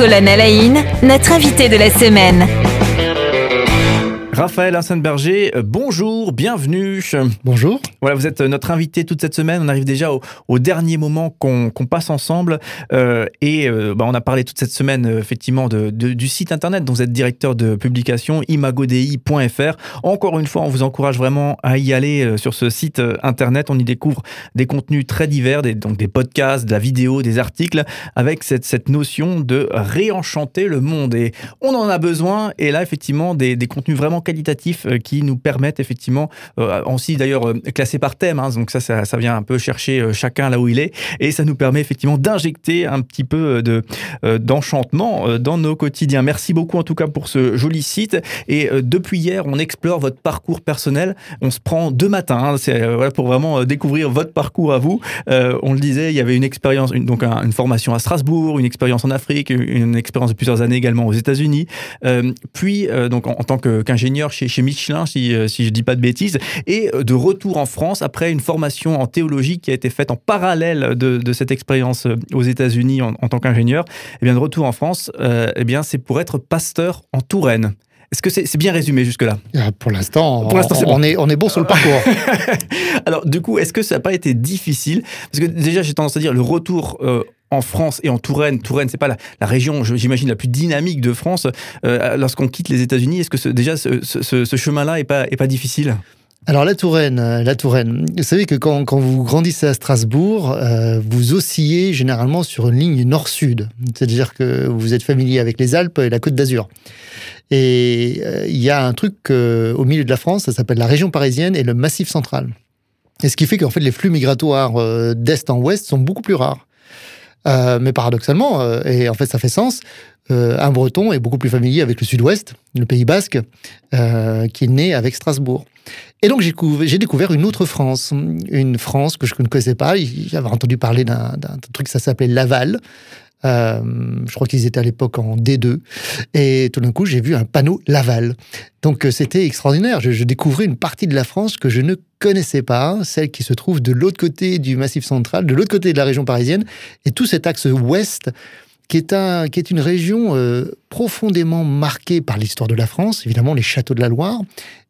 Colonne Alain, notre invité de la semaine. Raphaël Berger, euh, bonjour, bienvenue. Bonjour. Voilà, vous êtes euh, notre invité toute cette semaine. On arrive déjà au, dernier moment qu'on passe ensemble. Euh, et bah, on a parlé toute cette semaine, effectivement, de, du site internet dont vous êtes directeur de publication, imagodei.fr. Encore une fois, on vous encourage vraiment à y aller sur ce site internet. On y découvre des contenus très divers, des, donc des podcasts, de la vidéo, des articles, avec cette, cette notion de réenchanter le monde. Et on en a besoin. Et là, effectivement, des, des contenus vraiment qualitatifs euh, qui nous permettent effectivement, euh, aussi d'ailleurs euh, classés par thème, hein, donc ça, ça, vient un peu chercher chacun là où il est, et ça nous permet effectivement d'injecter un petit peu de d'enchantement dans nos quotidiens. Merci beaucoup en tout cas pour ce joli site. Et depuis hier, on explore votre parcours personnel. On se prend deux matins, hein, c'est pour vraiment découvrir votre parcours à vous. on le disait, il y avait une expérience, donc une formation à Strasbourg, une expérience en Afrique, une expérience de plusieurs années également aux États-Unis. puis donc en, tant qu'ingénieur chez, chez Michelin, si, euh, si je ne dis pas de bêtises, et euh, de retour en France après une formation en théologie qui a été faite en parallèle de, de cette expérience euh, aux États-Unis en, tant qu'ingénieur. Et eh bien de retour en France, eh bien c'est pour être pasteur en Touraine. Est-ce que c'est bien résumé jusque-là? Pour l'instant, on, on, est, on est bon sur le parcours. Alors, du coup, est-ce que ça n'a pas été difficile? Parce que déjà, j'ai tendance à dire le retour en France et en Touraine. Touraine, c'est pas la, région, j'imagine, la plus dynamique de France. Euh, lorsqu'on quitte les États-Unis, est-ce que déjà ce, chemin-là est pas, est pas difficile? Alors la Touraine, euh, la Touraine. Vous savez que quand, vous grandissez à Strasbourg, euh, vous oscillez généralement sur une ligne nord-sud. C'est-à-dire que vous êtes familier avec les Alpes et la Côte d'Azur. Et il y a un truc au milieu de la France, ça s'appelle la région parisienne et le Massif central. Et ce qui fait qu'en fait les flux migratoires d'est en ouest sont beaucoup plus rares. Euh, mais paradoxalement, euh, et en fait ça fait sens, euh, un Breton est beaucoup plus familier avec le Sud-Ouest, le Pays Basque, qui est né avec Strasbourg. Et donc j'ai découvert une autre France, une France que je ne connaissais pas. J'avais entendu parler d'un truc, ça s'appelait Laval. Je crois qu'ils étaient à l'époque en D2. Et tout d'un coup, j'ai vu un panneau Laval. Donc euh, c'était extraordinaire. Je, découvrais une partie de la France que je ne connaissais pas, celle qui se trouve de l'autre côté du Massif central, de l'autre côté de la région parisienne. Et tout cet axe ouest qui est, un, qui est une région euh, profondément marquée par l'histoire de la France, évidemment les châteaux de la Loire,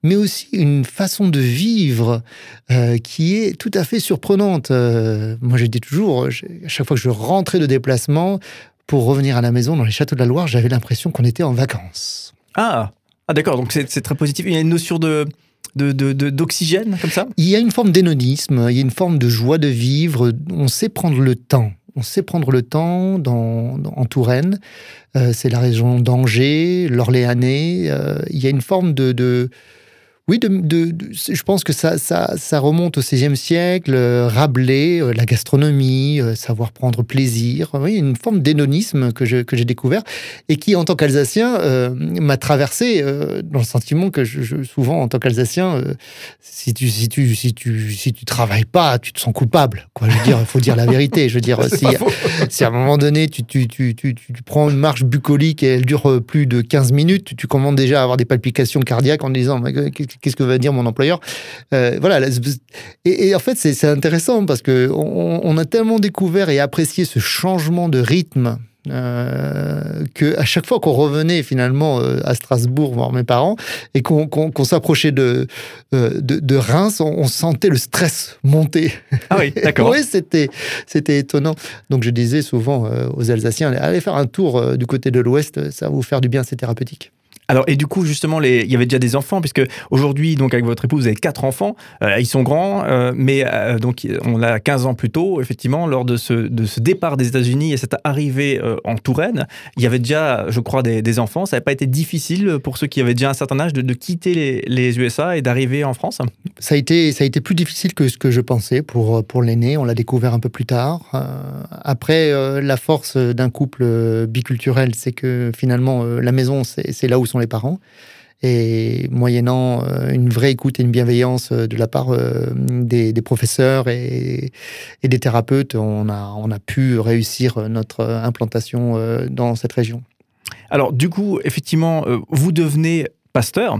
mais aussi une façon de vivre euh, qui est tout à fait surprenante. Moi, je dis toujours, à chaque fois que je rentrais de déplacement, pour revenir à la maison dans les châteaux de la Loire, j'avais l'impression qu'on était en vacances. Ah, ah d'accord, donc c'est très positif. Il y a une notion de, d'oxygène comme ça? Il y a une forme d'énonisme, il y a une forme de joie de vivre. On sait prendre le temps on sait prendre le temps dans, en Touraine. Euh, c'est la région d'Angers, l'Orléanais. Euh, il y a une forme de, oui, de, je pense que ça, ça, remonte au XVIe siècle, euh, Rabelais, euh, la gastronomie, euh, savoir prendre plaisir, oui, une forme d'énonisme que, j'ai découvert et qui, en tant qu'Alsacien, m'a traversé dans le sentiment que je, souvent, en tant qu'Alsacien, si tu si tu si tu si tu travailles pas, tu te sens coupable. Quoi, je veux dire, il faut dire la vérité. Je veux dire, si, si, à un moment donné tu, tu, tu, tu, prends une marche bucolique et elle dure plus de 15 minutes, tu, commences déjà à avoir des palpitations cardiaques en disant qu'est-ce que va dire mon employeur euh, Voilà. Et, en fait, c'est intéressant parce que on, a tellement découvert et apprécié ce changement de rythme. Euh, que à chaque fois qu'on revenait finalement euh, à Strasbourg voir mes parents et qu'on s'approchait de, de, Reims, on, sentait le stress monter. Ah oui, d'accord. oui, c'était c'était étonnant. Donc je disais souvent aux Alsaciens allez faire un tour du côté de l'Ouest, ça va vous faire du bien, c'est thérapeutique. Alors, et du coup, justement, il y avait déjà des enfants, puisque aujourd'hui, donc, avec votre épouse, vous avez quatre enfants. Euh, ils sont grands, euh, mais euh, donc, on a 15 ans plus tôt, effectivement, lors de ce, de ce départ des États-Unis et cette arrivée en Touraine, il y avait déjà, je crois, des, enfants. Ça n'avait pas été difficile pour ceux qui avaient déjà un certain âge de, quitter les, les, USA et d'arriver en France ça a, été, ça a été plus difficile que ce que je pensais pour, pour l'aîné. On l'a découvert un peu plus tard. après, la force d'un couple biculturel, c'est que finalement, la maison, c'est là où sont les parents. Et moyennant euh, une vraie écoute et une bienveillance euh, de la part euh, des, professeurs et, des thérapeutes, on a, on a pu réussir notre implantation dans cette région. Alors du coup, effectivement, vous devenez pasteur.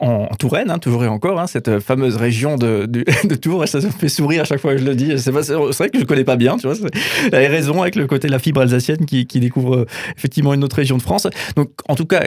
en, Touraine, hein, toujours et encore, hein, cette fameuse région de, de, Tours, et ça me fait sourire à chaque fois que je le dis. C'est vrai que je ne connais pas bien, tu vois. Elle raison avec le côté de la fibre alsacienne qui, qui, découvre effectivement une autre région de France. Donc, en tout cas,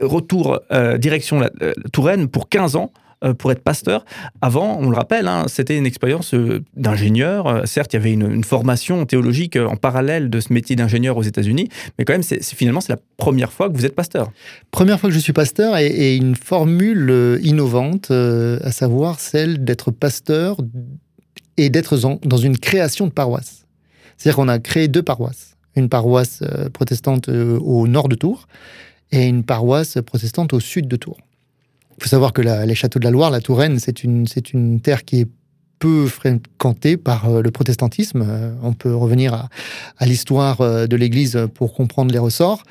retour direction la, Touraine pour 15 ans. Euh, pour être pasteur. Avant, on le rappelle, hein, c'était une expérience euh, d'ingénieur. Euh, certes, il y avait une, formation théologique en parallèle de ce métier d'ingénieur aux États-Unis, mais quand même, c'est, finalement, c'est la première fois que vous êtes pasteur. Première fois que je suis pasteur et, une formule innovante, à savoir celle d'être pasteur et d'être dans une création de paroisse. C'est-à-dire qu'on a créé deux paroisses. Une paroisse protestante au nord de Tours et une paroisse protestante au sud de Tours. Il faut savoir que les châteaux de la Loire, la Touraine, c'est une, c'est une terre qui est peu fréquentée par euh, le protestantisme. Euh, on peut revenir à, l'histoire euh, de l'Église pour comprendre les ressorts.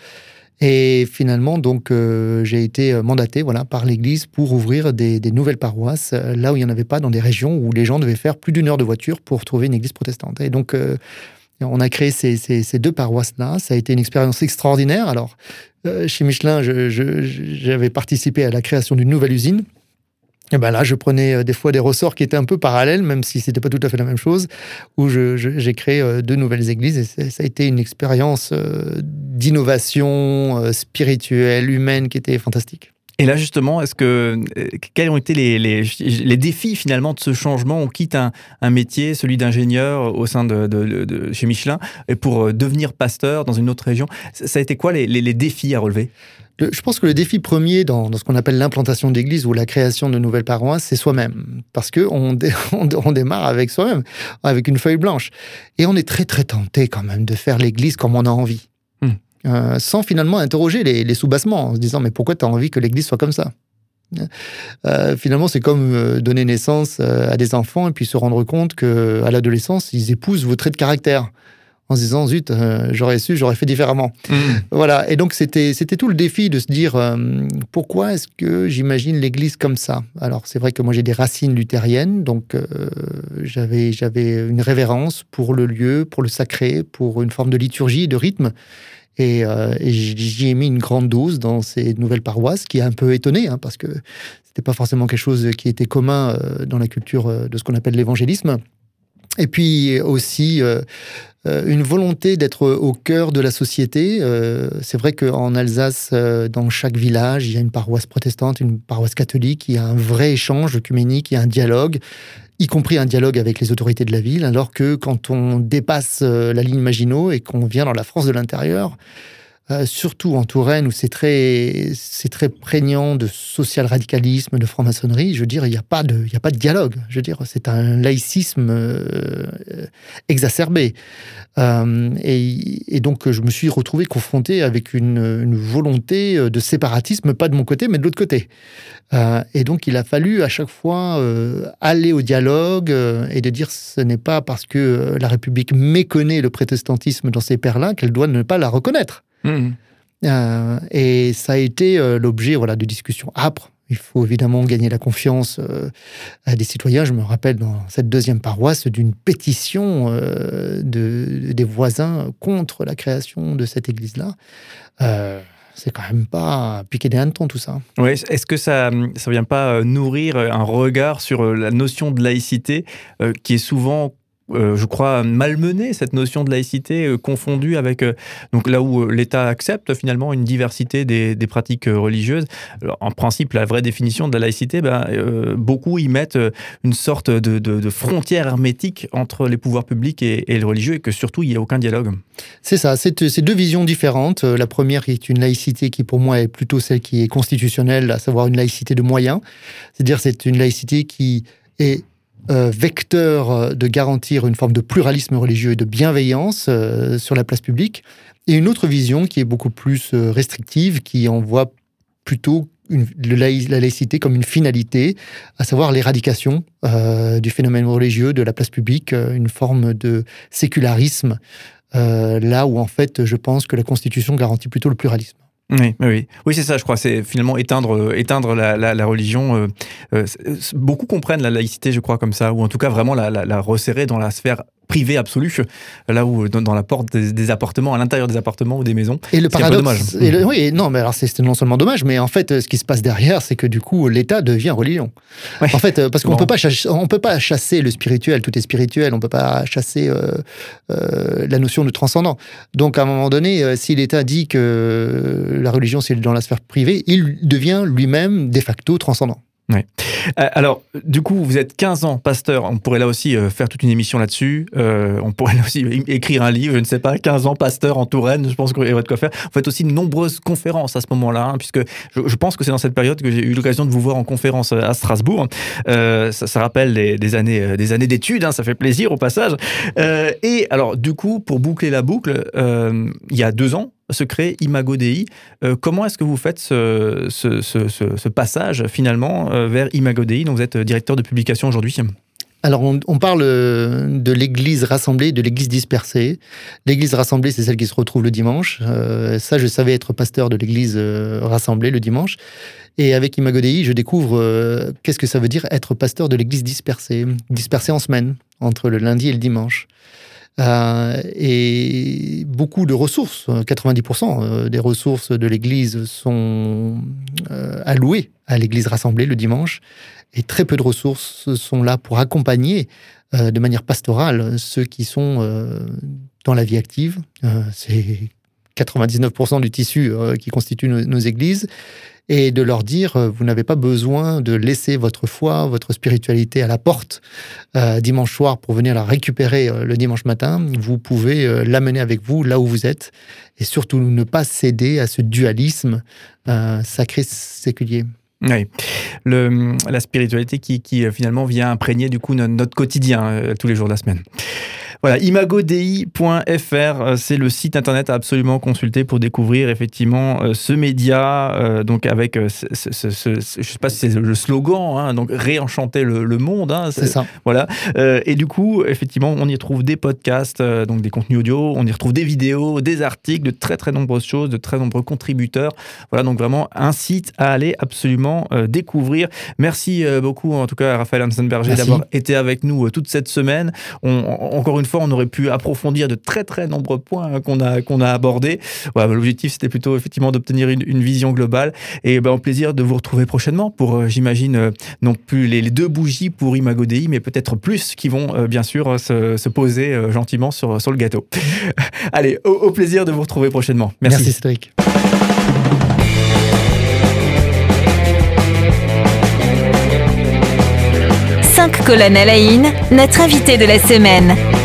Et finalement, donc, j'ai été mandaté voilà, par l'Église pour ouvrir des, nouvelles paroisses là où il n'y en avait pas, dans des régions où les gens devaient faire plus d'une heure de voiture pour trouver une église protestante. Et donc, on a créé ces, ces deux paroisses-là. Ça a été une expérience extraordinaire. Alors, euh, chez Michelin, j'avais participé à la création d'une nouvelle usine. Et ben là, je prenais euh, des fois des ressorts qui étaient un peu parallèles, même si c'était pas tout à fait la même chose, où j'ai créé euh, deux nouvelles églises et ça a été une expérience d'innovation spirituelle, humaine qui était fantastique. Et là, justement, est-ce que euh, quels ont été les, les, défis finalement de ce changement? On quitte un, un métier, celui d'ingénieur au sein de, de, chez Michelin, pour euh, devenir pasteur dans une autre région. Ça a été quoi les, les défis à relever? Je pense que le défi premier dans, dans ce qu'on appelle l'implantation d'église ou la création de nouvelles paroisses, c'est soi-même. Parce qu'on on, on, démarre avec soi-même, avec une feuille blanche. Et on est très, très tenté quand même de faire l'église comme on a envie. Euh, sans finalement interroger les, sous-bassements, en se disant mais pourquoi tu as envie que l'Église soit comme ça? Euh, finalement, c'est comme euh, donner naissance à des enfants et puis se rendre compte qu'à l'adolescence, ils épousent vos traits de caractère en se disant zut, j'aurais su, j'aurais fait différemment. Mmh. Voilà. Et donc c'était c'était tout le défi de se dire pourquoi est-ce que j'imagine l'Église comme ça? Alors c'est vrai que moi j'ai des racines luthériennes, donc j'avais j'avais une révérence pour le lieu, pour le sacré, pour une forme de liturgie, de rythme. Euh, et, j'y ai mis une grande dose dans ces nouvelles paroisses, qui a un peu étonné, hein, parce que c'était pas forcément quelque chose qui était commun euh, dans la culture euh, de ce qu'on appelle l'évangélisme. Et puis aussi une volonté d'être au cœur de la société. c'est vrai qu'en Alsace, dans chaque village, il y a une paroisse protestante, une paroisse catholique, il y a un vrai échange œcuménique, il y a un dialogue y compris un dialogue avec les autorités de la ville, alors que quand on dépasse euh, la ligne Maginot et qu'on vient dans la France de l'intérieur, euh, surtout en Touraine où c'est très, c'est très prégnant de social radicalisme, de franc-maçonnerie, je veux dire, il n'y a, pas de, a pas de dialogue. Je veux dire, c'est un laïcisme euh, exacerbé. Euh, et, donc, je me suis retrouvé confronté avec une, volonté de séparatisme, pas de mon côté, mais de l'autre côté. et donc, il a fallu à chaque fois aller au dialogue et de dire ce n'est pas parce que la République méconnaît le protestantisme dans ses pères-là qu'elle doit ne pas la reconnaître. Mmh. Euh, et ça a été euh, l'objet voilà, de discussions âpres. Il faut évidemment gagner la confiance euh, des citoyens. Je me rappelle dans cette deuxième paroisse d'une pétition de, des voisins contre la création de cette église-là c'est quand même pas piquer des hannetons tout ça. Oui, est-ce que ça ne vient pas nourrir un regard sur la notion de laïcité qui est souvent euh, je crois, malmener cette notion de laïcité euh, confondue avec euh, donc là où l'État accepte finalement une diversité des, pratiques religieuses. en principe, la vraie définition de la laïcité, ben, beaucoup y mettent une sorte de, frontière hermétique entre les pouvoirs publics et, le religieux et que surtout il n'y a aucun dialogue. C'est ça, c'est deux visions différentes. La première est une laïcité qui pour moi est plutôt celle qui est constitutionnelle, à savoir une laïcité de moyens. C'est-à-dire c'est une laïcité qui est euh, vecteur euh, de garantir une forme de pluralisme religieux et de bienveillance euh, sur la place publique, et une autre vision qui est beaucoup plus restrictive, qui en voit plutôt la laïcité comme une finalité, à savoir l'éradication du phénomène religieux de la place publique, une forme de sécularisme, là où en fait je pense que la Constitution garantit plutôt le pluralisme. Oui, oui, oui, c'est ça. Je crois, c'est finalement éteindre, euh, éteindre la, la, religion. Euh, euh, beaucoup comprennent la laïcité, je crois, comme ça, ou en tout cas vraiment la, la, resserrer dans la sphère privée absolue, là où dans, la porte des, appartements, à l'intérieur des appartements ou des maisons. Et le paradoxe, et le, oui, non, mais alors c'est non seulement dommage, mais en fait, ce qui se passe derrière, c'est que du coup, l'État devient religion. En fait, parce qu'on peut pas on peut pas chasser le spirituel, tout est spirituel, on peut pas chasser la notion de transcendant. Donc à un moment donné, si l'État dit que la religion c'est dans la sphère privée, il devient lui-même de facto transcendant. Ouais. Euh, alors, du coup, vous êtes 15 ans pasteur. On pourrait là aussi euh, faire toute une émission là-dessus. Euh, on pourrait aussi écrire un livre, je ne sais pas, 15 ans pasteur en Touraine. Je pense qu'il y aurait de quoi faire. Vous faites aussi de nombreuses conférences à ce moment-là, hein, puisque je, pense que c'est dans cette période que j'ai eu l'occasion de vous voir en conférence à Strasbourg. Ça, rappelle des, années des années d'études, hein, ça fait plaisir au passage. et alors, du coup, pour boucler la boucle, il y a deux ans, se crée Imago Dei. Euh, comment est-ce que vous faites ce, passage finalement euh, vers Imago Dei dont vous êtes directeur de publication aujourd'hui? Alors, on, parle euh, de l'Église rassemblée, de l'Église dispersée. L'Église rassemblée, c'est celle qui se retrouve le dimanche. ça, je savais être pasteur de l'Église rassemblée le dimanche. Et avec Imago Dei, je découvre qu'est-ce que ça veut dire être pasteur de l'Église dispersée, dispersée en semaine, entre le lundi et le dimanche. Euh, et beaucoup de ressources, 90% euh, des ressources de l'Église sont euh, allouées à l'Église rassemblée le dimanche, et très peu de ressources sont là pour accompagner de manière pastorale ceux qui sont dans la vie active. C'est 99% du tissu qui constitue nos églises et de leur dire, euh, vous n'avez pas besoin de laisser votre foi, votre spiritualité à la porte euh, dimanche soir pour venir la récupérer euh, le dimanche matin. Vous pouvez l'amener avec vous là où vous êtes et surtout ne pas céder à ce dualisme sacré séculier. Oui, la spiritualité qui, qui, finalement vient imprégner du coup notre quotidien tous les jours de la semaine. Voilà, imagodei.fr, euh, c'est le site internet à absolument consulter pour découvrir effectivement euh, ce média, euh, donc avec, ce, ce, ce, je sais pas si c'est le slogan, hein, donc réenchanter le, le monde. Hein, c'est ça. Voilà. et du coup, effectivement, on y retrouve des podcasts, donc des contenus audio, on y retrouve des vidéos, des articles, de très très nombreuses choses, de très nombreux contributeurs. Voilà, donc vraiment un site à aller absolument découvrir. Merci beaucoup en tout cas à Raphaël Hansenberger d'avoir été avec nous toute cette semaine. On, encore une fois, on aurait pu approfondir de très très nombreux points hein, qu'on a, qu'on a abordés. Bah, l'objectif, c'était plutôt effectivement d'obtenir une, vision globale. Et ben, au plaisir de vous retrouver prochainement pour, euh, j'imagine, euh, non plus les, deux bougies pour Imago Dei, mais peut-être plus qui vont euh, bien sûr se, poser gentiment sur, sur le gâteau. Allez, au, plaisir de vous retrouver prochainement. Merci, Merci Cédric. Cinq colonnes à la notre invité de la semaine.